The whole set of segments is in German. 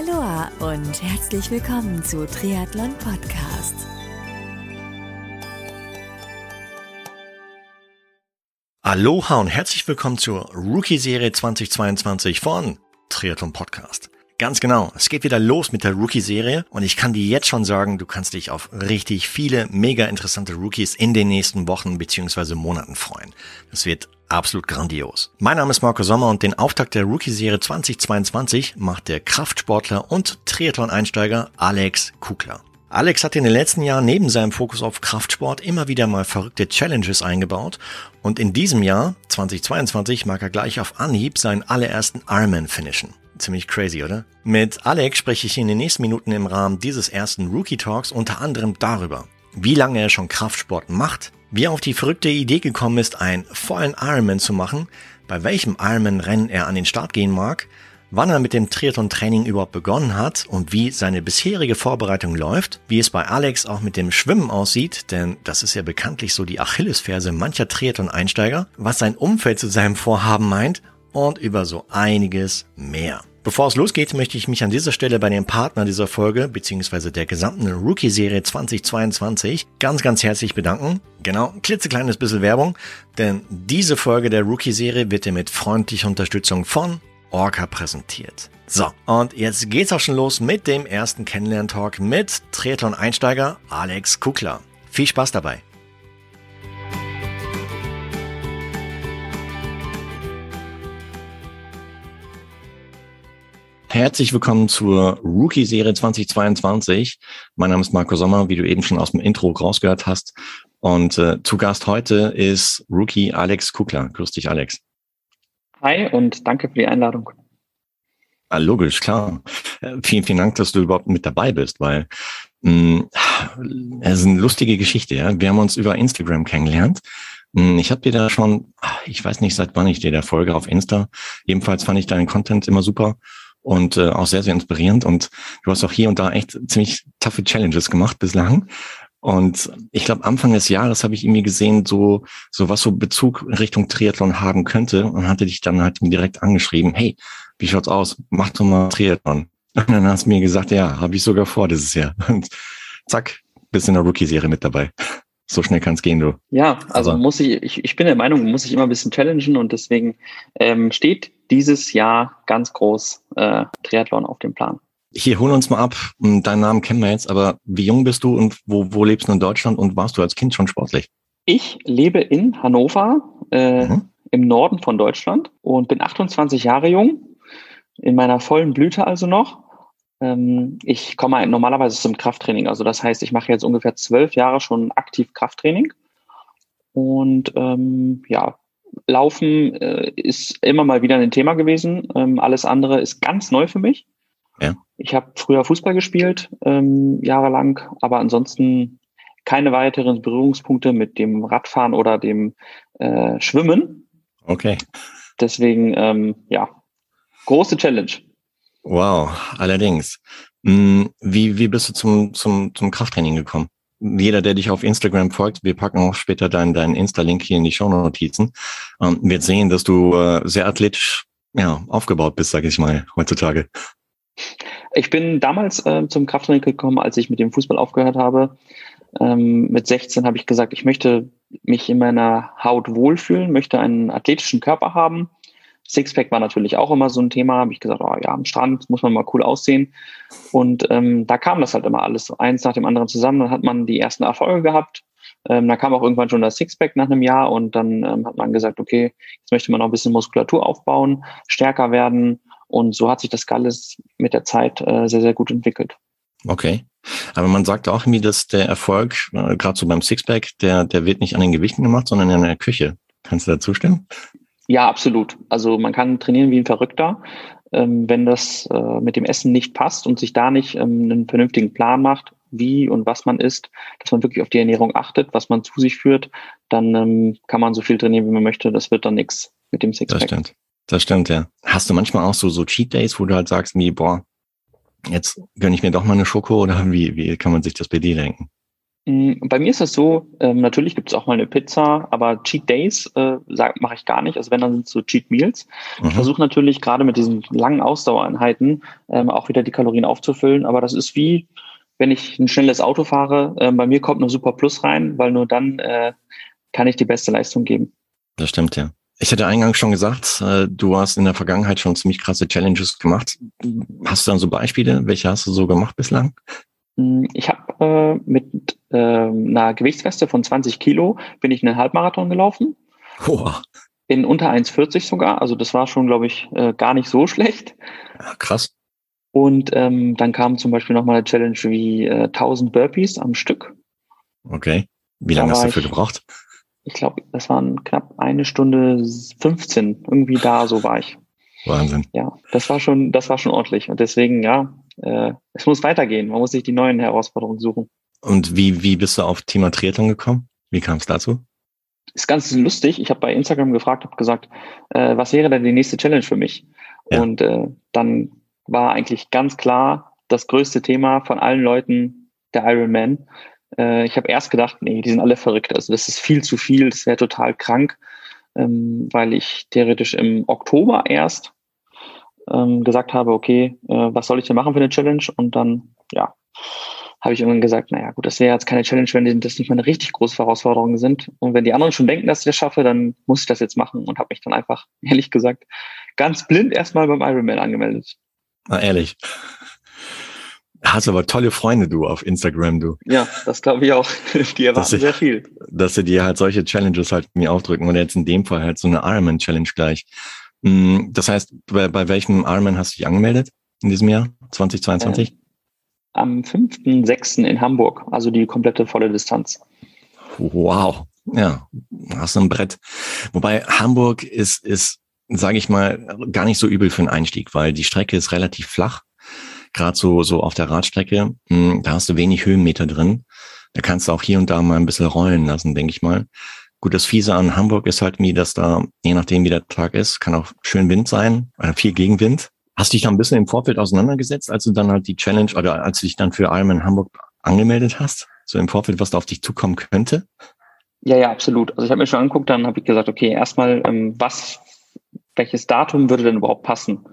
Aloha und herzlich willkommen zu Triathlon Podcast. Aloha und herzlich willkommen zur Rookie-Serie 2022 von Triathlon Podcast. Ganz genau, es geht wieder los mit der Rookie-Serie und ich kann dir jetzt schon sagen, du kannst dich auf richtig viele mega interessante Rookies in den nächsten Wochen beziehungsweise Monaten freuen. Das wird absolut grandios. Mein Name ist Marco Sommer und den Auftakt der Rookie-Serie 2022 macht der Kraftsportler und Triathlon-Einsteiger Alex Kugler. Alex hat in den letzten Jahren neben seinem Fokus auf Kraftsport immer wieder mal verrückte Challenges eingebaut und in diesem Jahr, 2022, mag er gleich auf Anhieb seinen allerersten Ironman finishen. Ziemlich crazy, oder? Mit Alex spreche ich in den nächsten Minuten im Rahmen dieses ersten Rookie Talks unter anderem darüber, wie lange er schon Kraftsport macht, wie er auf die verrückte Idee gekommen ist, einen vollen Ironman zu machen, bei welchem Ironman-Rennen er an den Start gehen mag, wann er mit dem Triathlon-Training überhaupt begonnen hat und wie seine bisherige Vorbereitung läuft, wie es bei Alex auch mit dem Schwimmen aussieht, denn das ist ja bekanntlich so die Achillesferse mancher Triathlon-Einsteiger, was sein Umfeld zu seinem Vorhaben meint und über so einiges mehr. Bevor es losgeht, möchte ich mich an dieser Stelle bei dem Partner dieser Folge beziehungsweise der gesamten Rookie-Serie 2022 ganz, ganz herzlich bedanken. Genau, ein klitzekleines bisschen Werbung, denn diese Folge der Rookie-Serie wird dir mit freundlicher Unterstützung von Orca präsentiert. So, und jetzt geht's auch schon los mit dem ersten Kennenlern-Talk mit Triathlon-Einsteiger Alex Kukler. Viel Spaß dabei! Herzlich willkommen zur Rookie-Serie 2022. Mein Name ist Marco Sommer, wie du eben schon aus dem Intro rausgehört hast. Und äh, zu Gast heute ist Rookie Alex Kukler. Grüß dich, Alex. Hi und danke für die Einladung. Ah, logisch, klar. Äh, vielen, vielen Dank, dass du überhaupt mit dabei bist, weil mh, mm, es ist eine lustige Geschichte. Ja? Wir haben uns über Instagram kennengelernt. Mm, ich habe dir da schon, ich weiß nicht, seit wann ich dir da folge auf Insta. Jedenfalls fand ich deinen Content immer super und äh, auch sehr, sehr inspirierend. Und du hast auch hier und da echt ziemlich taffe Challenges gemacht bislang. Und ich glaube, Anfang des Jahres habe ich irgendwie gesehen, so, so was so Bezug Richtung Triathlon haben könnte und hatte dich dann halt direkt angeschrieben, hey, wie schaut's aus? Mach doch mal Triathlon. Und dann hast du mir gesagt, ja, habe ich sogar vor dieses Jahr. Und zack, bist in der Rookie-Serie mit dabei. So schnell kann es gehen, du. Ja, also, also muss ich, ich, ich bin der Meinung, muss ich immer ein bisschen challengen und deswegen ähm, steht dieses Jahr ganz groß äh, Triathlon auf dem Plan. Hier, holen uns mal ab. Hm, deinen Namen kennen wir jetzt, aber wie jung bist du und wo, wo lebst du in Deutschland und warst du als Kind schon sportlich? Ich lebe in Hannover, äh, mhm. im Norden von Deutschland und bin 28 Jahre jung, in meiner vollen Blüte also noch. Ähm, ich komme normalerweise zum Krafttraining. Also das heißt, ich mache jetzt ungefähr zwölf Jahre schon aktiv Krafttraining. Und ähm, ja, Laufen äh, ist immer mal wieder ein Thema gewesen. Ähm, alles andere ist ganz neu für mich. Ja. Ich habe früher Fußball gespielt, ähm, jahrelang, aber ansonsten keine weiteren Berührungspunkte mit dem Radfahren oder dem äh, Schwimmen. Okay. Deswegen, ähm, ja, große Challenge. Wow, allerdings. Hm, wie, wie bist du zum, zum, zum Krafttraining gekommen? Jeder, der dich auf Instagram folgt, wir packen auch später deinen, deinen Insta-Link hier in die Show-Notizen, ähm, wird sehen, dass du äh, sehr athletisch ja, aufgebaut bist, sage ich mal, heutzutage. Ich bin damals äh, zum Krafttraining gekommen, als ich mit dem Fußball aufgehört habe. Ähm, mit 16 habe ich gesagt, ich möchte mich in meiner Haut wohlfühlen, möchte einen athletischen Körper haben Sixpack war natürlich auch immer so ein Thema. Habe ich gesagt, oh ja, am Strand muss man mal cool aussehen. Und ähm, da kam das halt immer alles eins nach dem anderen zusammen. Dann hat man die ersten Erfolge gehabt. Ähm, da kam auch irgendwann schon das Sixpack nach einem Jahr und dann ähm, hat man gesagt, okay, jetzt möchte man noch ein bisschen Muskulatur aufbauen, stärker werden. Und so hat sich das alles mit der Zeit äh, sehr, sehr gut entwickelt. Okay. Aber man sagt auch irgendwie, dass der Erfolg, äh, gerade so beim Sixpack, der, der wird nicht an den Gewichten gemacht, sondern in der Küche. Kannst du da zustimmen? Ja, absolut. Also man kann trainieren wie ein Verrückter. Ähm, wenn das äh, mit dem Essen nicht passt und sich da nicht ähm, einen vernünftigen Plan macht, wie und was man isst, dass man wirklich auf die Ernährung achtet, was man zu sich führt, dann ähm, kann man so viel trainieren, wie man möchte. Das wird dann nichts mit dem Sixpack. Das stimmt. Das stimmt, ja. Hast du manchmal auch so, so Cheat Days, wo du halt sagst, wie, boah, jetzt gönne ich mir doch mal eine Schoko oder wie, wie kann man sich das bei dir denken? Mm, bei mir ist es so, ähm, natürlich gibt es auch mal eine Pizza, aber Cheat Days äh, mache ich gar nicht. Also wenn, dann sind es so Cheat Meals. Mhm. Ich versuche natürlich gerade mit diesen langen Ausdauereinheiten ähm, auch wieder die Kalorien aufzufüllen, aber das ist wie, wenn ich ein schnelles Auto fahre, äh, bei mir kommt nur Super Plus rein, weil nur dann äh, kann ich die beste Leistung geben. Das stimmt, ja. Ich hatte eingangs schon gesagt, äh, du hast in der Vergangenheit schon ziemlich krasse Challenges gemacht. Hast du dann so Beispiele? Welche hast du so gemacht bislang? Mm, ich habe äh, mit äh, einer Gewichtsweste von 20 Kilo bin ich einen Halbmarathon gelaufen. Oh. In unter 1,40 sogar. Also das war schon, glaube ich, äh, gar nicht so schlecht. Ja, krass. Und ähm, dann kam zum Beispiel nochmal eine Challenge wie äh, 1000 Burpees am Stück. Okay. Wie lange hast du dafür gebraucht? Ich glaube, das waren knapp eine Stunde 15. Irgendwie da, so war ich. Wahnsinn. Ja, das war schon, das war schon ordentlich. Und deswegen, ja, äh, es muss weitergehen. Man muss sich die neuen Herausforderungen suchen. Und wie, wie bist du auf Thema Triathlon gekommen? Wie kam es dazu? Ist ganz lustig. Ich habe bei Instagram gefragt, habe gesagt, äh, was wäre denn die nächste Challenge für mich? Ja. Und äh, dann war eigentlich ganz klar das größte Thema von allen Leuten der Ironman. Äh, ich habe erst gedacht, nee, die sind alle verrückt. Also das ist viel zu viel, das wäre total krank, ähm, weil ich theoretisch im Oktober erst ähm, gesagt habe, okay, äh, was soll ich denn machen für eine Challenge? Und dann, ja, habe ich irgendwann gesagt, naja gut, das wäre jetzt keine Challenge, wenn das nicht mal eine richtig große Herausforderung sind. Und wenn die anderen schon denken, dass ich das schaffe, dann muss ich das jetzt machen und habe mich dann einfach, ehrlich gesagt, ganz blind erstmal beim Ironman angemeldet. Na ehrlich. Hast aber tolle Freunde, du, auf Instagram, du. Ja, das glaube ich auch. Die erwarten sie, sehr viel. Dass sie dir halt solche Challenges halt mir aufdrücken und jetzt in dem Fall halt so eine Ironman-Challenge gleich. Hm, das heißt, bei, bei welchem Ironman hast du dich angemeldet in diesem Jahr, 2022? Äh, am 5.6. in Hamburg, also die komplette volle Distanz. Wow. Ja, hast du ein Brett. Wobei Hamburg ist, ist, sage ich mal, gar nicht so übel für einen Einstieg, weil die Strecke ist relativ flach. Gerade so, so auf der Radstrecke, hm, da hast du wenig Höhenmeter drin. Da kannst du auch hier und da mal ein bisschen rollen lassen, denke ich mal. Gut, das Fiese an Hamburg ist halt nie, dass da, je nachdem wie der Tag ist, kann auch schön Wind sein, oder viel Gegenwind. Hast du dich da ein bisschen im Vorfeld auseinandergesetzt, als du dann halt die Challenge oder als du dich dann für Ironman Hamburg angemeldet hast? So im Vorfeld, was da auf dich zukommen könnte? Ja, ja, absolut. Also ich habe mir schon angeguckt, dann habe ich gesagt, okay, erstmal, ähm, was, welches Datum würde denn überhaupt passen?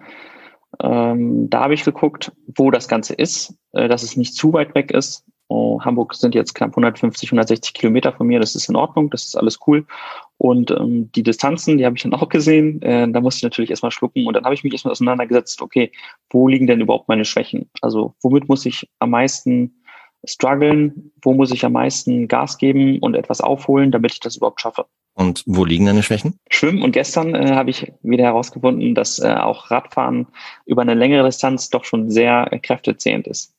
Ähm, da habe ich geguckt, wo das Ganze ist, äh, dass es nicht zu weit weg ist, Oh, Hamburg sind jetzt knapp 150, 160 Kilometer von mir. Das ist in Ordnung, das ist alles cool. Und ähm, die Distanzen, die habe ich dann auch gesehen. Äh, da musste ich natürlich erstmal schlucken. Und dann habe ich mich erstmal auseinandergesetzt, okay, wo liegen denn überhaupt meine Schwächen? Also womit muss ich am meisten strugglen? Wo muss ich am meisten Gas geben und etwas aufholen, damit ich das überhaupt schaffe? Und wo liegen deine Schwächen? Schwimmen. Und gestern äh, habe ich wieder herausgefunden, dass äh, auch Radfahren über eine längere Distanz doch schon sehr äh, kräftezehrend ist.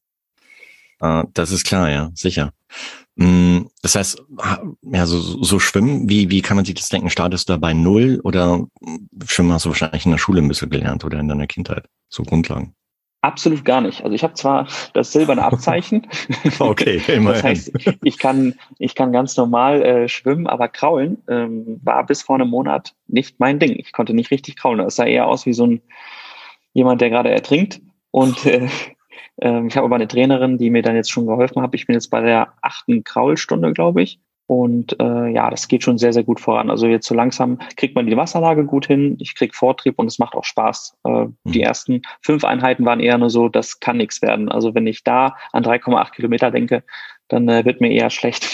Äh, das ist klar, ja, sicher. Mm, das heißt, ja, so, so schwimmen, wie, wie kann man sich das denken? Startest du da bei Null oder schwimmen hast du wahrscheinlich in der Schule ein bisschen gelernt oder in deiner Kindheit? So Grundlagen. Absolut gar nicht. Also ich habe zwar das silberne Abzeichen. okay, immerhin. Das heißt, ich kann, ich kann ganz normal äh, schwimmen, aber kraulen ähm, war bis vor einem Monat nicht mein Ding. Ich konnte nicht richtig kraulen. Es sah eher aus wie so ein jemand, der gerade ertrinkt. Und äh, ähm, ich habe aber eine Trainerin, die mir dann jetzt schon geholfen hat. Ich bin jetzt bei der achten Kraulstunde, glaube ich. Und äh, ja, das geht schon sehr, sehr gut voran. Also jetzt so langsam kriegt man die Wasserlage gut hin, ich krieg Vortrieb und es macht auch Spaß. Äh, mhm. Die ersten fünf Einheiten waren eher nur so, das kann nichts werden. Also wenn ich da an 3,8 Kilometer denke, dann äh, wird mir eher schlecht.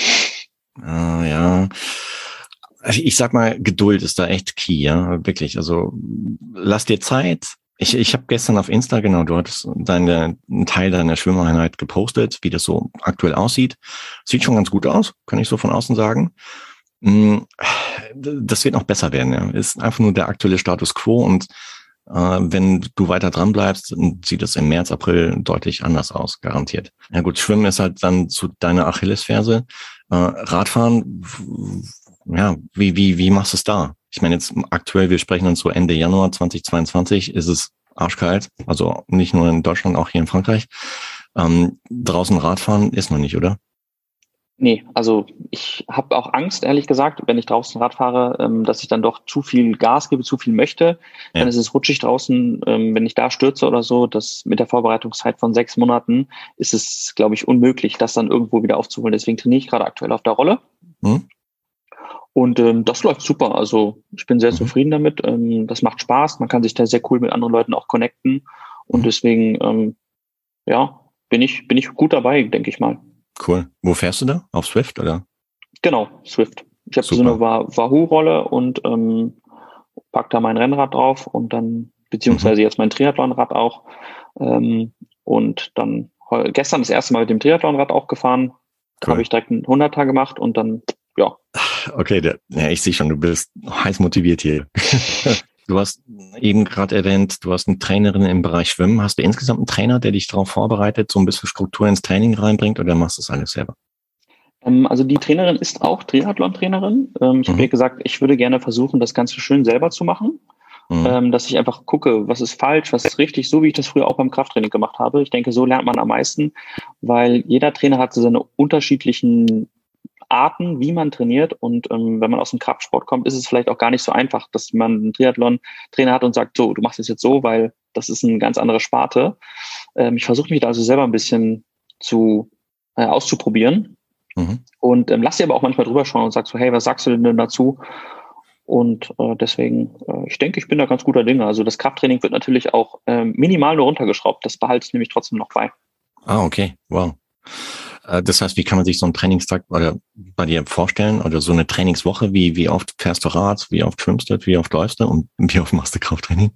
Ah, ja. Ich sag mal, Geduld ist da echt key, ja, wirklich. Also lass dir Zeit, ich, ich habe gestern auf Insta, genau, du hattest deine, einen Teil deiner Schwimmeinheit gepostet, wie das so aktuell aussieht. Sieht schon ganz gut aus, kann ich so von außen sagen. Mm, das wird noch besser werden, ja. Ist einfach nur der aktuelle Status quo und äh, wenn du weiter dran bleibst, sieht es im März, April deutlich anders aus, garantiert. Ja gut, Schwimmen ist halt dann zu deiner Achillesferse. Äh, Radfahren, ja, wie, wie, wie machst du es da? Ich meine jetzt aktuell, wir sprechen uns so Ende Januar 2022, ist es arschkalt. Also nicht nur in Deutschland, auch hier in Frankreich. Ähm, draußen Radfahren ist noch nicht, oder? Nee, also ich habe auch Angst, ehrlich gesagt, wenn ich draußen Rad fahre, ähm, dass ich dann doch zu viel Gas gebe, zu viel möchte. Ja. Dann ist es rutschig draußen. Ähm, wenn ich da stürze oder so, das mit der Vorbereitungszeit von sechs Monaten ist es, glaube ich, unmöglich, das dann irgendwo wieder aufzuholen. Deswegen trainiere ich gerade aktuell auf der Rolle. Hm. Und ähm, das läuft super. Also ich bin sehr mhm. zufrieden damit. Ähm, das macht Spaß. Man kann sich da sehr cool mit anderen Leuten auch connecten. Und mhm. deswegen, ähm, ja, bin ich, bin ich gut dabei, denke ich mal. Cool. Wo fährst du da? Auf Swift oder? Genau, Swift. Ich habe so eine Wahoo-Rolle und ähm, pack da mein Rennrad drauf und dann, beziehungsweise mhm. jetzt mein Triathlonrad auch. Ähm, und dann gestern das erste Mal mit dem Triathlonrad auch gefahren. Cool. habe ich direkt einen 100er gemacht und dann, ja. Okay, der, ja, ich sehe schon, du bist heiß motiviert hier. Du hast eben gerade erwähnt, du hast eine Trainerin im Bereich Schwimmen. Hast du insgesamt einen Trainer, der dich darauf vorbereitet, so ein bisschen Struktur ins Training reinbringt oder machst du das alles selber? Ähm, also die Trainerin ist auch Triathlon-Trainerin. Ähm, ich mhm. habe ihr gesagt, ich würde gerne versuchen, das Ganze schön selber zu machen. Mhm. Ähm, dass ich einfach gucke, was ist falsch, was ist richtig, so wie ich das früher auch beim Krafttraining gemacht habe. Ich denke, so lernt man am meisten, weil jeder Trainer hat so seine unterschiedlichen Arten, wie man trainiert. Und ähm, wenn man aus dem Kraftsport kommt, ist es vielleicht auch gar nicht so einfach, dass man einen Triathlon-Trainer hat und sagt, so, du machst es jetzt so, weil das ist eine ganz andere Sparte. Ähm, ich versuche mich da also selber ein bisschen zu äh, auszuprobieren. Mhm. Und ähm, lass dir aber auch manchmal drüber schauen und sag so, hey, was sagst du denn dazu? Und äh, deswegen, äh, ich denke, ich bin da ganz guter Dinge. Also das Krafttraining wird natürlich auch äh, minimal nur runtergeschraubt. Das behalte ich nämlich trotzdem noch bei. Ah, okay. Wow. Äh, das heißt, wie kann man sich so einen Trainingstag oder bei dir vorstellen oder so eine Trainingswoche? Wie, wie oft fährst du Rad? Wie oft schwimmst du? Wie oft läufst du? Und wie oft machst du Krafttraining?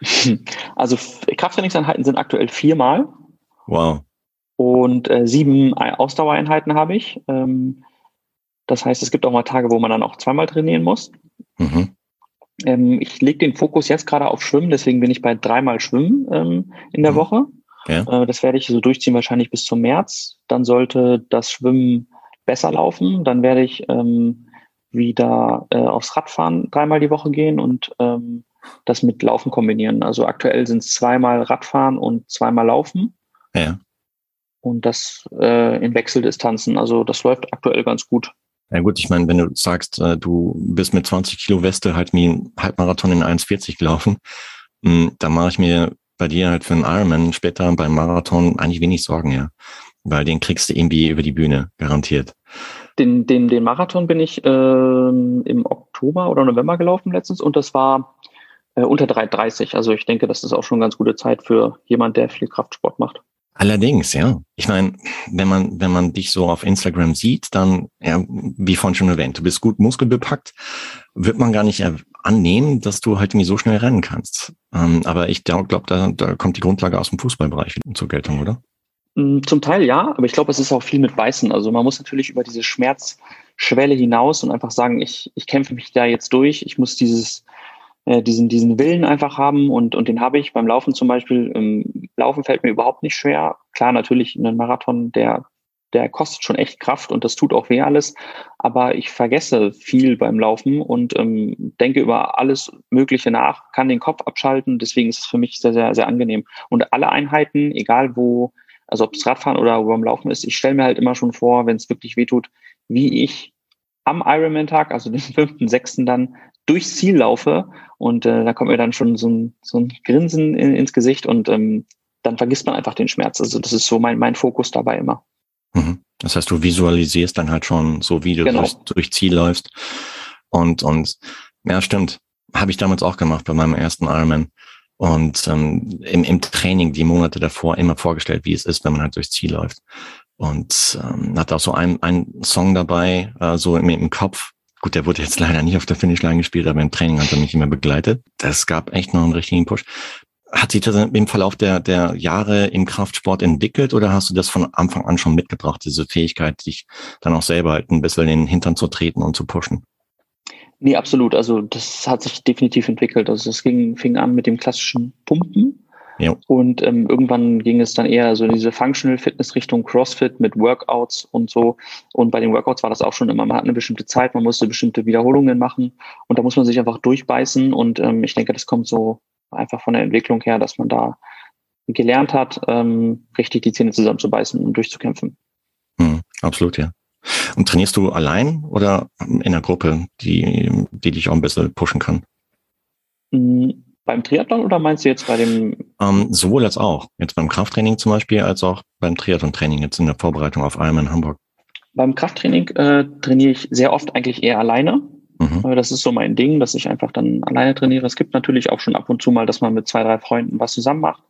Also Krafttrainingseinheiten sind aktuell viermal. Wow. Und äh, sieben Ausdauereinheiten habe ich. Ähm, das heißt, es gibt auch mal Tage, wo man dann auch zweimal trainieren muss. Mhm. Ähm, ich lege den Fokus jetzt gerade auf Schwimmen, deswegen bin ich bei dreimal Schwimmen ähm, in der mhm. Woche. Ja. Äh, das werde ich so durchziehen, wahrscheinlich bis zum März. Dann sollte das Schwimmen besser laufen. Dann werde ich ähm, wieder äh, aufs Radfahren dreimal die Woche gehen und ähm, das mit Laufen kombinieren. Also aktuell sind es zweimal Radfahren und zweimal Laufen. Ja. Und das äh, in Wechseldistanzen. Also das läuft aktuell ganz gut. Ja gut, ich meine, wenn du sagst, äh, du bist mit 20 Kilo Weste halt wie ein Halbmarathon in 1,40 gelaufen, mh, hm, da mache ich mir bei dir halt für einen Ironman später beim Marathon eigentlich wenig Sorgen, ja. Weil den kriegst du irgendwie über die Bühne, garantiert. Den, den, den Marathon bin ich ähm, im Oktober oder November gelaufen letztens und das war äh, unter 3,30. Also ich denke, das ist auch schon eine ganz gute Zeit für jemand, der viel Kraftsport macht. Allerdings, ja. Ich meine, wenn man, wenn man dich so auf Instagram sieht, dann, ja, wie vorhin schon erwähnt, du bist gut muskelbepackt, wird man gar nicht annehmen, dass du halt irgendwie so schnell rennen kannst. Ähm, aber ich glaube, da, da kommt die Grundlage aus dem Fußballbereich zur Geltung, oder? Mm, zum Teil ja, aber ich glaube, es ist auch viel mit Beißen. Also man muss natürlich über diese Schmerzschwelle hinaus und einfach sagen, ich, ich kämpfe mich da jetzt durch. Ich muss dieses, äh, diesen, diesen Willen einfach haben und, und den habe ich beim Laufen zum Beispiel. Ähm, Laufen fällt mir überhaupt nicht schwer. Klar, natürlich ein Marathon, der der kostet schon echt Kraft und das tut auch weh alles. Aber ich vergesse viel beim Laufen und ähm, denke über alles Mögliche nach, kann den Kopf abschalten. Deswegen ist es für mich sehr, sehr, sehr angenehm. Und alle Einheiten, egal wo, also ob es Radfahren oder beim Laufen ist, ich stelle mir halt immer schon vor, wenn es wirklich weh tut, wie ich am Ironman-Tag, also den fünften, sechsten dann durchs Ziel laufe und äh, da kommt mir dann schon so ein, so ein Grinsen in, ins Gesicht und ähm, dann vergisst man einfach den Schmerz. Also das ist so mein, mein Fokus dabei immer. Mhm. Das heißt, du visualisierst dann halt schon so, wie du genau. durch, durch Ziel läufst. Und, und ja, stimmt. Habe ich damals auch gemacht bei meinem ersten Ironman. Und ähm, im, im Training die Monate davor immer vorgestellt, wie es ist, wenn man halt durchs Ziel läuft. Und ähm, hatte auch so einen, einen Song dabei, äh, so im, im Kopf. Gut, der wurde jetzt leider nicht auf der Finishline gespielt, aber im Training hat er mich immer begleitet. Das gab echt noch einen richtigen Push. Hat sich das im Verlauf der, der Jahre im Kraftsport entwickelt oder hast du das von Anfang an schon mitgebracht, diese Fähigkeit, dich dann auch selber halt ein bisschen in den Hintern zu treten und zu pushen? Nee, absolut. Also das hat sich definitiv entwickelt. Also es ging, fing an mit dem klassischen Pumpen. Ja. Und ähm, irgendwann ging es dann eher so in diese Functional Fitness Richtung CrossFit mit Workouts und so. Und bei den Workouts war das auch schon immer, man hat eine bestimmte Zeit, man musste bestimmte Wiederholungen machen und da muss man sich einfach durchbeißen. Und ähm, ich denke, das kommt so einfach von der Entwicklung her, dass man da gelernt hat, ähm, richtig die Zähne zusammenzubeißen und durchzukämpfen. Hm, absolut, ja. Und trainierst du allein oder in einer Gruppe, die, die dich auch ein bisschen pushen kann? Mhm. Beim Triathlon oder meinst du jetzt bei dem? Ähm, sowohl als auch. Jetzt beim Krafttraining zum Beispiel, als auch beim Triathlon-Training, jetzt in der Vorbereitung auf Ironman Hamburg. Beim Krafttraining äh, trainiere ich sehr oft eigentlich eher alleine. Mhm. Das ist so mein Ding, dass ich einfach dann alleine trainiere. Es gibt natürlich auch schon ab und zu mal, dass man mit zwei, drei Freunden was zusammen macht.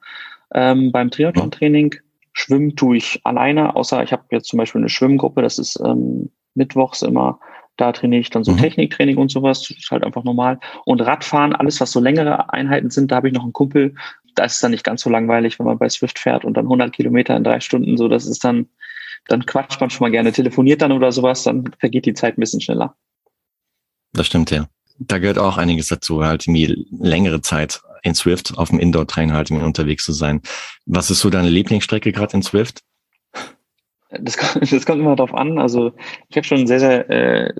Ähm, beim Triathlon-Training schwimmen tue ich alleine, außer ich habe jetzt zum Beispiel eine Schwimmgruppe, das ist ähm, mittwochs immer da trainiere ich dann so mhm. Techniktraining und sowas. Das ist halt einfach normal. Und Radfahren, alles, was so längere Einheiten sind, da habe ich noch einen Kumpel. Da ist es dann nicht ganz so langweilig, wenn man bei Swift fährt und dann 100 Kilometer in drei Stunden so. Das ist dann, dann quatscht man schon mal gerne, telefoniert dann oder sowas, dann vergeht die Zeit ein bisschen schneller. Das stimmt, ja. Da gehört auch einiges dazu, halt irgendwie längere Zeit in Swift auf dem Indoor-Train halt unterwegs zu sein. Was ist so deine Lieblingsstrecke gerade in Swift? Das, das kommt immer darauf an. Also ich habe schon sehr, sehr äh,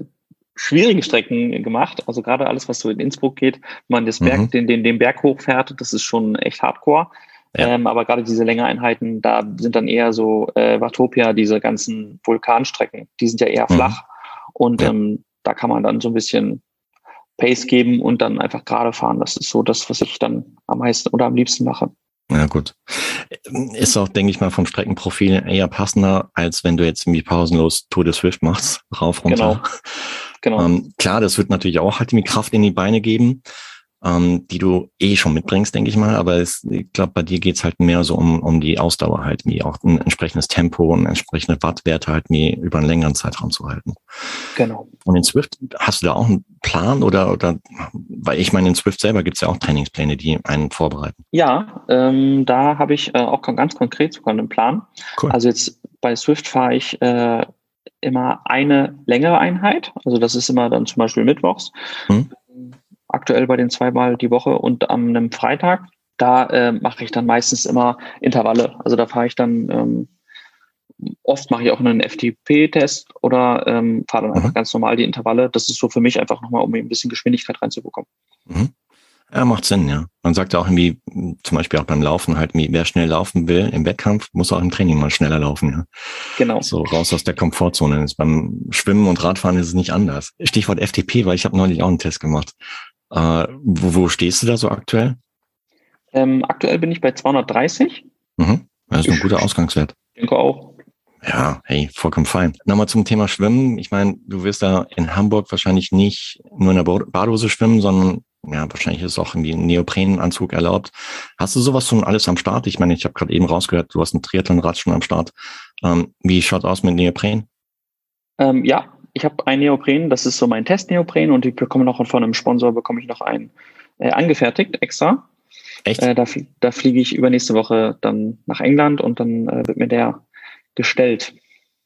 schwierige Strecken gemacht. Also gerade alles, was so in Innsbruck geht, man das Berg, mhm. den, den, den Berg hochfährt, das ist schon echt hardcore. Ja. Ähm, aber gerade diese Längereinheiten, da sind dann eher so äh, Watopia, diese ganzen Vulkanstrecken, die sind ja eher mhm. flach. Und ja. ähm, da kann man dann so ein bisschen Pace geben und dann einfach gerade fahren. Das ist so das, was ich dann am meisten oder am liebsten mache. Ja, gut. Ist auch, denke ich mal, vom Streckenprofil eher passender, als wenn du jetzt irgendwie pausenlos Tour de Swift machst, rauf, runter. Genau. genau. Ähm, klar, das wird natürlich auch halt die Kraft in die Beine geben ähm, die du eh schon mitbringst, denke ich mal. Aber es, ich glaube, bei dir geht's halt mehr so um, um die Ausdauer halt, wie auch ein entsprechendes Tempo und entsprechende Wattwerte halt wie über einen längeren Zeitraum zu halten. Genau. Und in Swift hast du da auch einen Plan oder, oder weil ich meine, in Swift selber gibt's ja auch Trainingspläne, die einen vorbereiten. Ja, ähm, da habe ich äh, auch ganz konkret sogar einen Plan. Cool. Also jetzt bei Swift fahre ich äh, immer eine längere Einheit. Also das ist immer dann zum Beispiel mittwochs. Hm aktuell bei den zweimal die Woche und am einem Freitag. Da äh, mache ich dann meistens immer Intervalle. Also da fahre ich dann, ähm, oft mache ich auch einen FTP-Test oder ähm, fahre dann einfach mhm. ganz normal die Intervalle. Das ist so für mich einfach nochmal, um ein bisschen Geschwindigkeit reinzubekommen. Mhm. Ja, macht Sinn, ja. Man sagt ja auch irgendwie, zum Beispiel auch beim Laufen halt, wer schnell laufen will im Wettkampf, muss auch im Training mal schneller laufen, ja. Genau. So raus aus der Komfortzone. Das beim Schwimmen und Radfahren ist es nicht anders. Stichwort FTP, weil ich habe neulich auch einen Test gemacht. Äh, wo, wo stehst du da so aktuell? Ähm, aktuell bin ich bei 230. Mhm. Das ist ein guter Ausgangswert. Ich denke auch. Ja, hey, vollkommen fein. Nochmal zum Thema Schwimmen. Ich meine, du wirst da in Hamburg wahrscheinlich nicht nur in der Badhose schwimmen, sondern ja, wahrscheinlich ist auch irgendwie ein Neoprenanzug erlaubt. Hast du sowas schon alles am Start? Ich meine, ich habe gerade eben rausgehört, du hast ein Triathlonrad schon am Start. Ähm, wie schaut aus mit Neopren? Ähm, ja, ich habe ein Neopren, das ist so mein Test-Neopren und ich bekomme noch von einem Sponsor bekomme ich noch einen äh, angefertigt extra. Echt? Äh, da, da fliege ich übernächste Woche dann nach England und dann äh, wird mir der gestellt.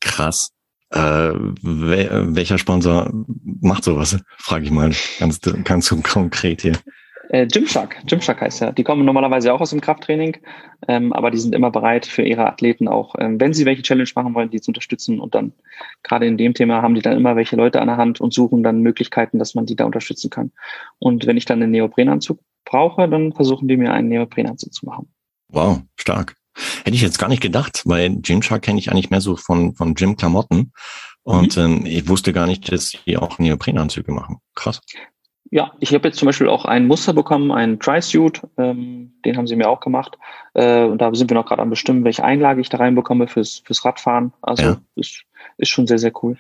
Krass. Äh, welcher Sponsor macht sowas? Frage ich mal ganz, ganz konkret hier. Äh, Gymshark, Gymshark heißt er. Die kommen normalerweise auch aus dem Krafttraining, ähm, aber die sind immer bereit für ihre Athleten auch, ähm, wenn sie welche Challenge machen wollen, die zu unterstützen. Und dann gerade in dem Thema haben die dann immer welche Leute an der Hand und suchen dann Möglichkeiten, dass man die da unterstützen kann. Und wenn ich dann einen Neoprenanzug brauche, dann versuchen die mir einen Neoprenanzug zu machen. Wow, stark. Hätte ich jetzt gar nicht gedacht, weil Gymshark kenne ich eigentlich mehr so von, von Gym-Klamotten. Und mhm. ähm, ich wusste gar nicht, dass sie auch Neoprenanzüge machen. Krass. Ja, ich habe jetzt zum Beispiel auch ein Muster bekommen, einen Tri-Suit, ähm, den haben sie mir auch gemacht. Äh, und da sind wir noch gerade am bestimmen, welche Einlage ich da reinbekomme fürs, fürs Radfahren. Also ja. ist, ist schon sehr, sehr cool.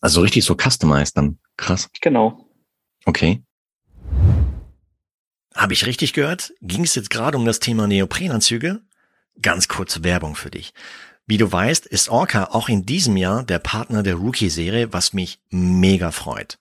Also richtig so customized dann. Krass. Genau. Okay. Habe ich richtig gehört? Ging es jetzt gerade um das Thema Neoprenanzüge? Ganz kurze Werbung für dich. Wie du weißt, ist Orca auch in diesem Jahr der Partner der Rookie-Serie, was mich mega freut.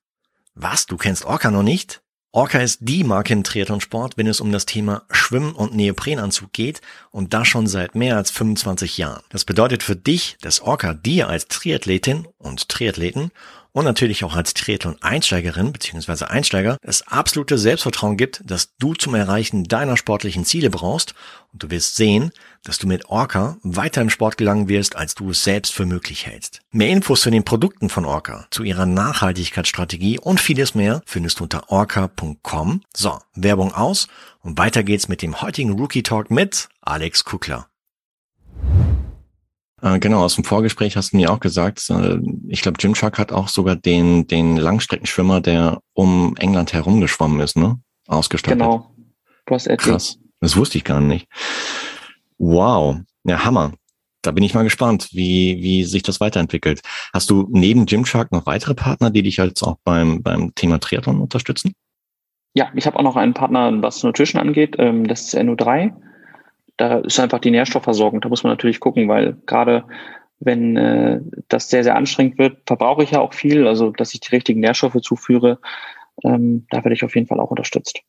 Was, du kennst Orca noch nicht? Orca ist die Marke im Triathlonsport, wenn es um das Thema Schwimmen und Neoprenanzug geht und das schon seit mehr als 25 Jahren. Das bedeutet für dich, dass Orca dir als Triathletin und Triathleten und natürlich auch als Triathlon-Einsteigerin bzw. Einsteiger das absolute Selbstvertrauen gibt, dass du zum Erreichen deiner sportlichen Ziele brauchst und du wirst sehen, dass du mit Orca weiter im Sport gelangen wirst, als du es selbst für möglich hältst. Mehr Infos zu den Produkten von Orca, zu ihrer Nachhaltigkeitsstrategie und vieles mehr findest du unter orca.com. So, Werbung aus und weiter geht's mit dem heutigen Rookie Talk mit Alex Kukler. Äh, genau, aus dem Vorgespräch hast du mir auch gesagt, äh, ich glaube, Gymshark hat auch sogar den, den Langstreckenschwimmer, der um England herumgeschwommen ist, ne? Ausgestattet. Genau. Krass. Das wusste ich gar nicht. Wow. Ja, Hammer. Da bin ich mal gespannt, wie, wie sich das weiterentwickelt. Hast du neben Gymshark noch weitere Partner, die dich jetzt auch beim, beim Thema Triathlon unterstützen? Ja, ich habe auch noch einen Partner, was Nutrition angeht. Ähm, das ist NO3 da ist einfach die Nährstoffversorgung. Da muss man natürlich gucken, weil gerade wenn äh, das sehr, sehr anstrengend wird, verbrauche ich ja auch viel, also dass ich die richtigen Nährstoffe zuführe. Ähm, da werde ich auf jeden Fall auch unterstützt.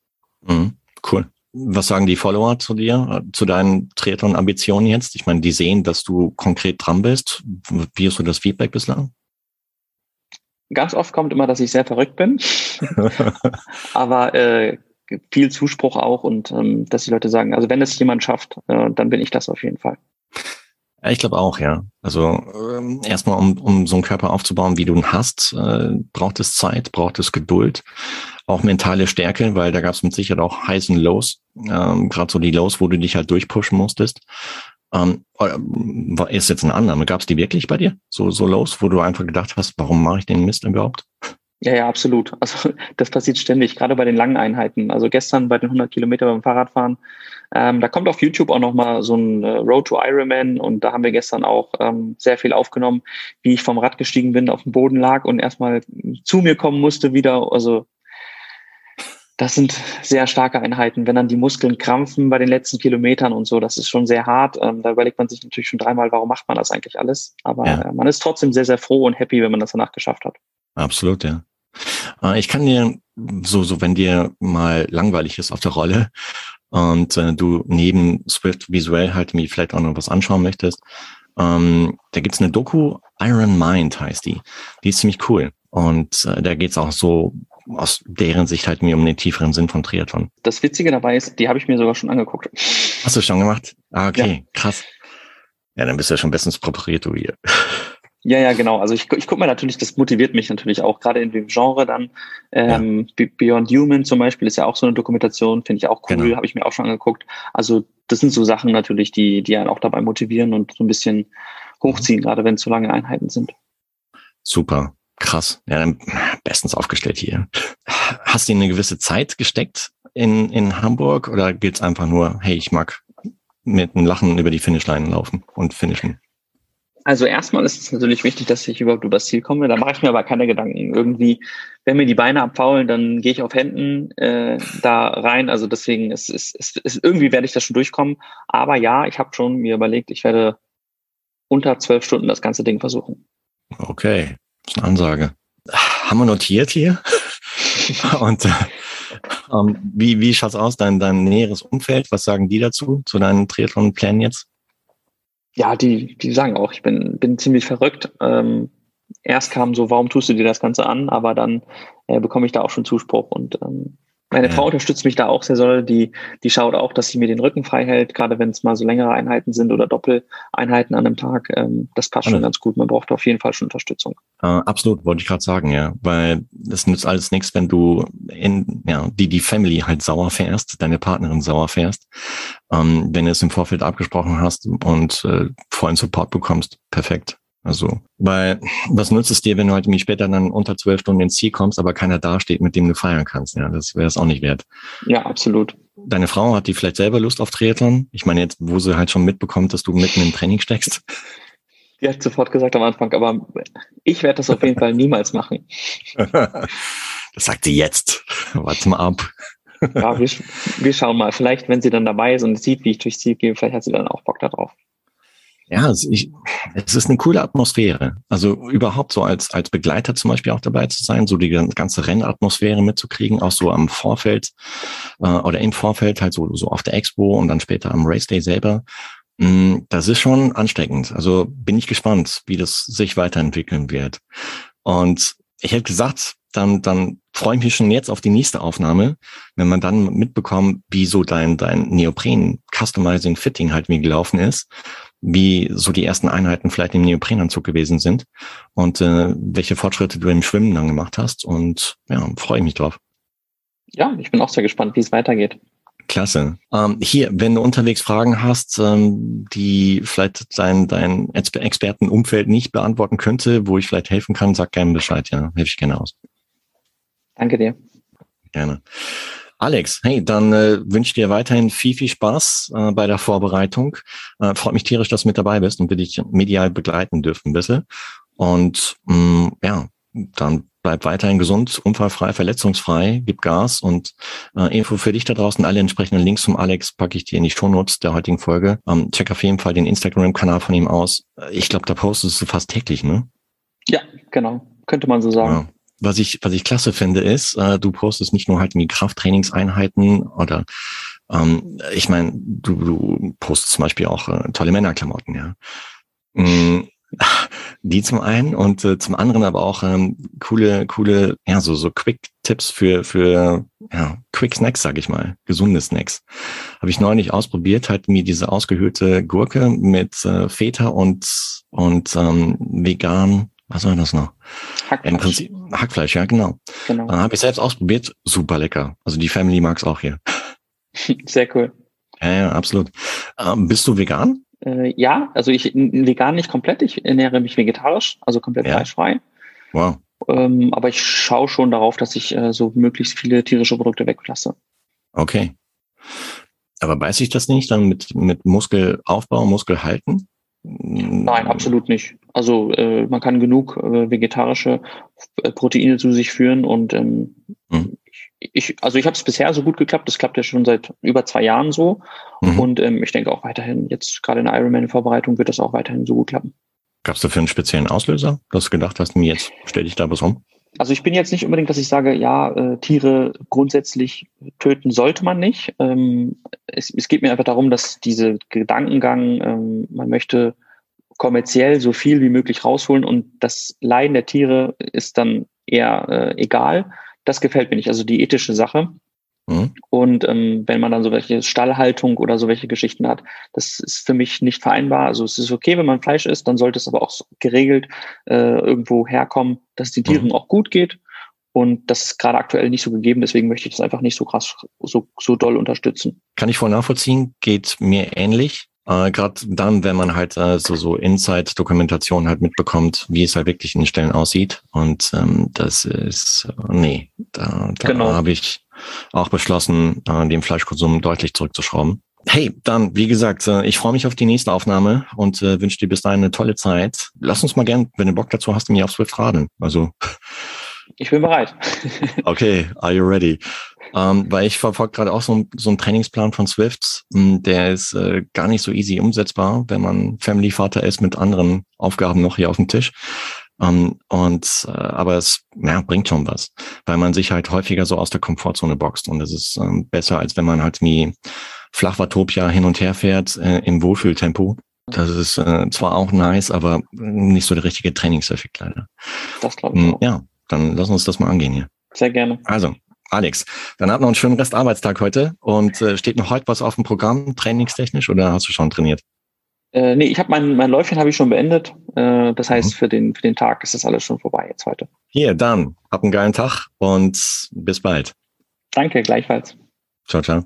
Mhm, cool. Was sagen die Follower zu dir, zu deinen Triathlon-Ambitionen jetzt? Ich meine, die sehen, dass du konkret dran bist. Wie ist so das Feedback bislang? Ganz oft kommt immer, dass ich sehr verrückt bin. Aber äh, viel Zuspruch auch und ähm, dass die Leute sagen, also wenn es jemand schafft, äh, dann bin ich das auf jeden Fall. Ich glaube auch, ja. Also ähm, erstmal, um, um so einen Körper aufzubauen, wie du ihn hast, äh, braucht es Zeit, braucht es Geduld, auch mentale Stärke, weil da gab es mit Sicherheit auch heißen Lows, ähm, gerade so die Lows, wo du dich halt durchpushen musstest. Ähm, ist jetzt eine Annahme, gab es die wirklich bei dir? So, so Lows, wo du einfach gedacht hast, warum mache ich den Mist überhaupt? Ja, ja, absolut. Also das passiert ständig, gerade bei den langen Einheiten. Also gestern bei den 100 Kilometer beim Fahrradfahren, ähm, da kommt auf YouTube auch nochmal so ein äh, Road to Ironman und da haben wir gestern auch ähm, sehr viel aufgenommen, wie ich vom Rad gestiegen bin, auf dem Boden lag und erstmal zu mir kommen musste wieder. Also das sind sehr starke Einheiten. Wenn dann die Muskeln krampfen bei den letzten Kilometern und so, das ist schon sehr hart. Ähm, da überlegt man sich natürlich schon dreimal, warum macht man das eigentlich alles? Aber ja. äh, man ist trotzdem sehr, sehr froh und happy, wenn man das danach geschafft hat. Absolut, ja. Äh, ich kann dir, so, so wenn dir mal langweilig ist auf der Rolle und äh, du neben Swift visuell halt mir vielleicht auch noch was anschauen möchtest, ähm, da gibt's eine Doku, Iron Mind heißt die. Die ist ziemlich cool. Und äh, da geht's auch so aus deren Sicht halt mir um den tieferen Sinn von Triathlon. Das Witzige dabei ist, die habe ich mir sogar schon angeguckt. Hast du schon gemacht? Ah, okay, ja. krass. Ja, dann bist du ja schon bestens präpariert, du hier. Ja, ja, genau. Also ich, ich gucke mir natürlich, das motiviert mich natürlich auch, gerade in dem Genre dann. Ähm, ja. Beyond Human zum Beispiel ist ja auch so eine Dokumentation, finde ich auch cool, genau. habe ich mir auch schon angeguckt. Also das sind so Sachen natürlich, die, die einen auch dabei motivieren und so ein bisschen hochziehen, gerade wenn es so lange Einheiten sind. Super, krass. Ja, dann bestens aufgestellt hier. Hast du eine gewisse Zeit gesteckt in, in Hamburg oder geht's einfach nur, hey, ich mag mit einem Lachen über die Finishline laufen und finishen? Also erstmal ist es natürlich wichtig, dass ich überhaupt übers Ziel komme. Da mache ich mir aber keine Gedanken. Irgendwie, wenn mir die Beine abfaulen, dann gehe ich auf Händen äh, da rein. Also deswegen ist, ist, ist, ist irgendwie werde ich das schon durchkommen. Aber ja, ich habe schon mir überlegt, ich werde unter zwölf Stunden das ganze Ding versuchen. Okay, das ist eine Ansage. Haben wir notiert hier? Und äh, ähm, wie, wie schaut's aus, dein, dein näheres Umfeld? Was sagen die dazu, zu deinen Triathlon-Plänen jetzt? Ja, die, die sagen auch, ich bin, bin ziemlich verrückt. Ähm, erst kam so, warum tust du dir das Ganze an? Aber dann äh, bekomme ich da auch schon Zuspruch und ähm, meine. Frau unterstützt mich da auch sehr soll. Die, die schaut auch, dass sie mir den Rücken frei hält, gerade wenn es mal so längere Einheiten sind oder Doppeleinheiten an einem Tag. Ähm, das passt schon ganz gut. Man braucht auf jeden Fall schon Unterstützung. Äh, absolut, wollte ich gerade sagen, ja. Weil es nützt alles nichts, wenn du in, ja, die, die Family halt sauer fährst, deine Partnerin sauer fährst. Ähm, wenn du es im Vorfeld abgesprochen hast und äh, vollen Support bekommst, perfekt. Also, weil was nützt es dir, wenn du halt irgendwie später dann unter zwölf Stunden ins Ziel kommst, aber keiner dasteht, mit dem du feiern kannst? Ja, das wäre es auch nicht wert. Ja, absolut. Deine Frau hat die vielleicht selber Lust auf Triathlon? Ich meine jetzt, wo sie halt schon mitbekommt, dass du mitten im Training steckst. Die hat sofort gesagt am Anfang, aber ich werde das auf jeden Fall niemals machen. Das sagt sie jetzt. Warte mal ab. Ja, wir, wir schauen mal. Vielleicht, wenn sie dann dabei ist und sieht, wie ich durchs Ziel gehe, vielleicht hat sie dann auch Bock darauf. Ja, es, ich, es ist eine coole Atmosphäre. Also überhaupt so als, als Begleiter zum Beispiel auch dabei zu sein, so die ganze Rennatmosphäre mitzukriegen, auch so am Vorfeld äh, oder im Vorfeld, halt so, so auf der Expo und dann später am Race Day selber. Mm, das ist schon ansteckend. Also bin ich gespannt, wie das sich weiterentwickeln wird. Und ich hätte gesagt, dann, dann freue ich mich schon jetzt auf die nächste Aufnahme, wenn man dann mitbekommt, wie so dein, dein Neopren Customizing Fitting halt wie gelaufen ist wie so die ersten Einheiten vielleicht im Neoprenanzug gewesen sind und äh, welche Fortschritte du im Schwimmen dann gemacht hast. Und ja, freue ich mich drauf. Ja, ich bin auch sehr gespannt, wie es weitergeht. Klasse. Ähm, hier, wenn du unterwegs Fragen hast, ähm, die vielleicht dein, dein Expertenumfeld nicht beantworten könnte, wo ich vielleicht helfen kann, sag gerne Bescheid, ja. Helfe ich gerne aus. Danke dir. Gerne. Alex, hey, dann äh, wünsche ich dir weiterhin viel, viel Spaß äh, bei der Vorbereitung. Äh, freut mich tierisch, dass du mit dabei bist und wir dich medial begleiten dürfen, bitte. Und mh, mm, ja, dann bleib weiterhin gesund, unfallfrei, verletzungsfrei, gib Gas und äh, Info für dich da draußen. Alle entsprechenden Links zum Alex packe ich dir in die Shownotes der heutigen Folge. Ähm, check auf jeden Fall den Instagram-Kanal von ihm aus. Ich glaube, da postest du fast täglich, ne? Ja, genau. Könnte man so sagen. Ja was ich, was ich klasse finde, ist, äh, du postest nicht nur halt in die Krafttrainingseinheiten oder ähm, ich meine, du, du postest zum Beispiel auch äh, tolle Männerklamotten, ja. Mhm. Die zum einen und äh, zum anderen aber auch ähm, coole, coole, ja, so, so Quick-Tipps für, für ja, Quick Snacks, sag ich mal, gesunde Snacks. Habe ich neulich ausprobiert, halt mir diese ausgehöhlte Gurke mit äh, Feta und, und ähm, vegan was war das noch? Hackfleisch. Im Prinzip Hackfleisch, ja, genau. genau. Dann habe ich selbst ausprobiert, super lecker. Also die Family mag es auch hier. Sehr cool. Ja, ja absolut. Ähm, bist du vegan? Äh, ja, also ich vegan nicht komplett. Ich ernähre mich vegetarisch, also komplett ja. fleischfrei. Wow. Ähm, aber ich schaue schon darauf, dass ich äh, so möglichst viele tierische Produkte weglasse. Okay. Aber beiß ich das nicht dann mit, mit Muskelaufbau, Muskelhalten? Nein, absolut nicht. Also äh, man kann genug äh, vegetarische äh, Proteine zu sich führen und ähm, mhm. ich, also ich habe es bisher so gut geklappt. Das klappt ja schon seit über zwei Jahren so mhm. und ähm, ich denke auch weiterhin jetzt gerade in der Ironman-Vorbereitung wird das auch weiterhin so gut klappen. Gab es dafür einen speziellen Auslöser, dass du gedacht hast, jetzt stell dich da was um? Also ich bin jetzt nicht unbedingt, dass ich sage, ja, äh, Tiere grundsätzlich töten sollte man nicht. Ähm, es, es, geht mir einfach darum, dass diese Gedankengang, ähm, man möchte kommerziell so viel wie möglich rausholen und das Leiden der Tiere ist dann eher äh, egal. Das gefällt mir nicht. Also die ethische Sache. Mhm. Und ähm, wenn man dann so welche Stallhaltung oder so welche Geschichten hat, das ist für mich nicht vereinbar. Also es ist okay, wenn man Fleisch isst, dann sollte es aber auch geregelt äh, irgendwo herkommen, dass es den Tieren mhm. auch gut geht. Und das ist gerade aktuell nicht so gegeben, deswegen möchte ich das einfach nicht so krass, so, so doll unterstützen. Kann ich voll nachvollziehen, geht mir ähnlich. Äh, Gerade dann, wenn man halt äh, so, so Inside-Dokumentation halt mitbekommt, wie es halt wirklich in den Stellen aussieht. Und ähm, das ist, äh, nee, da, da genau. habe ich auch beschlossen, äh, den Fleischkonsum deutlich zurückzuschrauben. Hey, dann, wie gesagt, äh, ich freue mich auf die nächste Aufnahme und äh, wünsche dir bis dahin eine tolle Zeit. Lass uns mal gern, wenn du Bock dazu hast, mir auf Swift radeln. Also. Ich bin bereit. okay, are you ready? Ähm, weil ich verfolge gerade auch so, so einen Trainingsplan von Swift, hm, der ist äh, gar nicht so easy umsetzbar, wenn man Family-Vater ist mit anderen Aufgaben noch hier auf dem Tisch. Um, ähm, und äh, aber es ja, bringt schon was, weil man sich halt häufiger so aus der Komfortzone boxt und es ist ähm, besser, als wenn man halt wie Flachwatopia hin und her fährt äh, im Wohlfühltempo. Das ist äh, zwar auch nice, aber nicht so der richtige Trainingseffekt leider. Das glaube ich. Hm, auch. Ja, dann lass uns das mal angehen hier. Sehr gerne. Also, Alex, dann habt noch einen schönen Restarbeitstag heute und äh, steht noch heute was auf dem Programm, trainingstechnisch, oder hast du schon trainiert? Äh, nee, ich habe mein, mein Läufchen habe ich schon beendet. Äh, das heißt, mhm. für, den, für den Tag ist das alles schon vorbei jetzt heute. Hier, dann, hab einen geilen Tag und bis bald. Danke, gleichfalls. Ciao, ciao.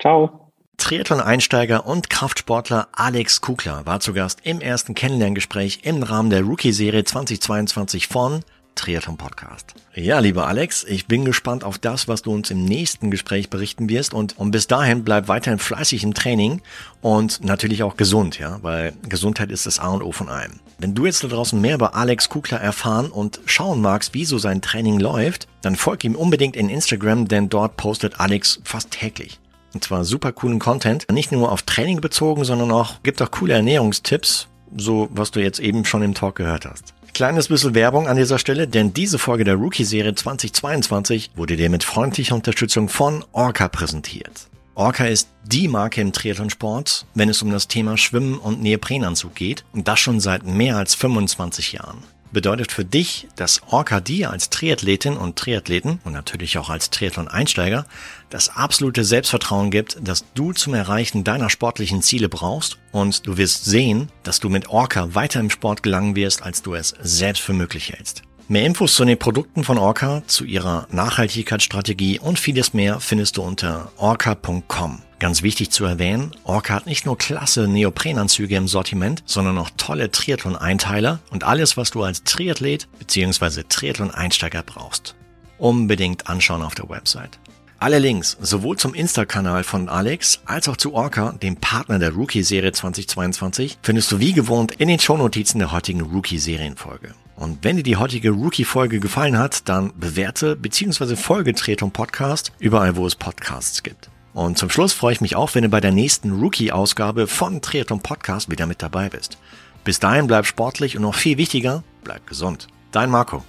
Ciao. Triathlon-Einsteiger und Kraftsportler Alex Kugler war zu Gast im ersten Kennenlerngespräch im Rahmen der Rookie-Serie 2022 von Triathlon Podcast. Ja, lieber Alex, ich bin gespannt auf das, was du uns im nächsten Gespräch berichten wirst und, und bis dahin bleib weiterhin fleißig im Training und natürlich auch gesund, ja, weil Gesundheit ist das A und O von allem. Wenn du jetzt da draußen mehr über Alex Kugler erfahren und schauen magst, wie so sein Training läuft, dann folg ihm unbedingt in Instagram, denn dort postet Alex fast täglich. Und zwar super coolen Content, nicht nur auf Training bezogen, sondern auch gibt auch coole Ernährungstipps, so was du jetzt eben schon im Talk gehört hast. Kleines bisschen Werbung an dieser Stelle, denn diese Folge der Rookie-Serie 2022 wurde dir mit freundlicher Unterstützung von Orca präsentiert. Orca ist die Marke im Triathlonsport, wenn es um das Thema Schwimmen und Neoprenanzug geht und das schon seit mehr als 25 Jahren bedeutet für dich, dass Orca dir als Triathletin und Triathleten und natürlich auch als Triathlon-Einsteiger das absolute Selbstvertrauen gibt, das du zum Erreichen deiner sportlichen Ziele brauchst und du wirst sehen, dass du mit Orca weiter im Sport gelangen wirst, als du es selbst für möglich hältst. Mehr Infos zu den Produkten von Orca, zu ihrer Nachhaltigkeitsstrategie und vieles mehr findest du unter orca.com. Ganz wichtig zu erwähnen, Orca hat nicht nur klasse Neoprenanzüge im Sortiment, sondern auch tolle Triathlon-Einteiler und alles, was du als Triathlet bzw. Triathlon-Einsteiger brauchst. Unbedingt anschauen auf der Website. Alle Links, sowohl zum Insta-Kanal von Alex als auch zu Orca, dem Partner der Rookie-Serie 2022, findest du wie gewohnt in den Shownotizen der heutigen Rookie-Serienfolge. Und wenn dir die heutige Rookie-Folge gefallen hat, dann bewerte bzw. folge Tretung Podcast überall, wo es Podcasts gibt. Und zum Schluss freue ich mich auch, wenn du bei der nächsten Rookie-Ausgabe von Triathlon Podcast wieder mit dabei bist. Bis dahin bleib sportlich und noch viel wichtiger, bleib gesund. Dein Marco.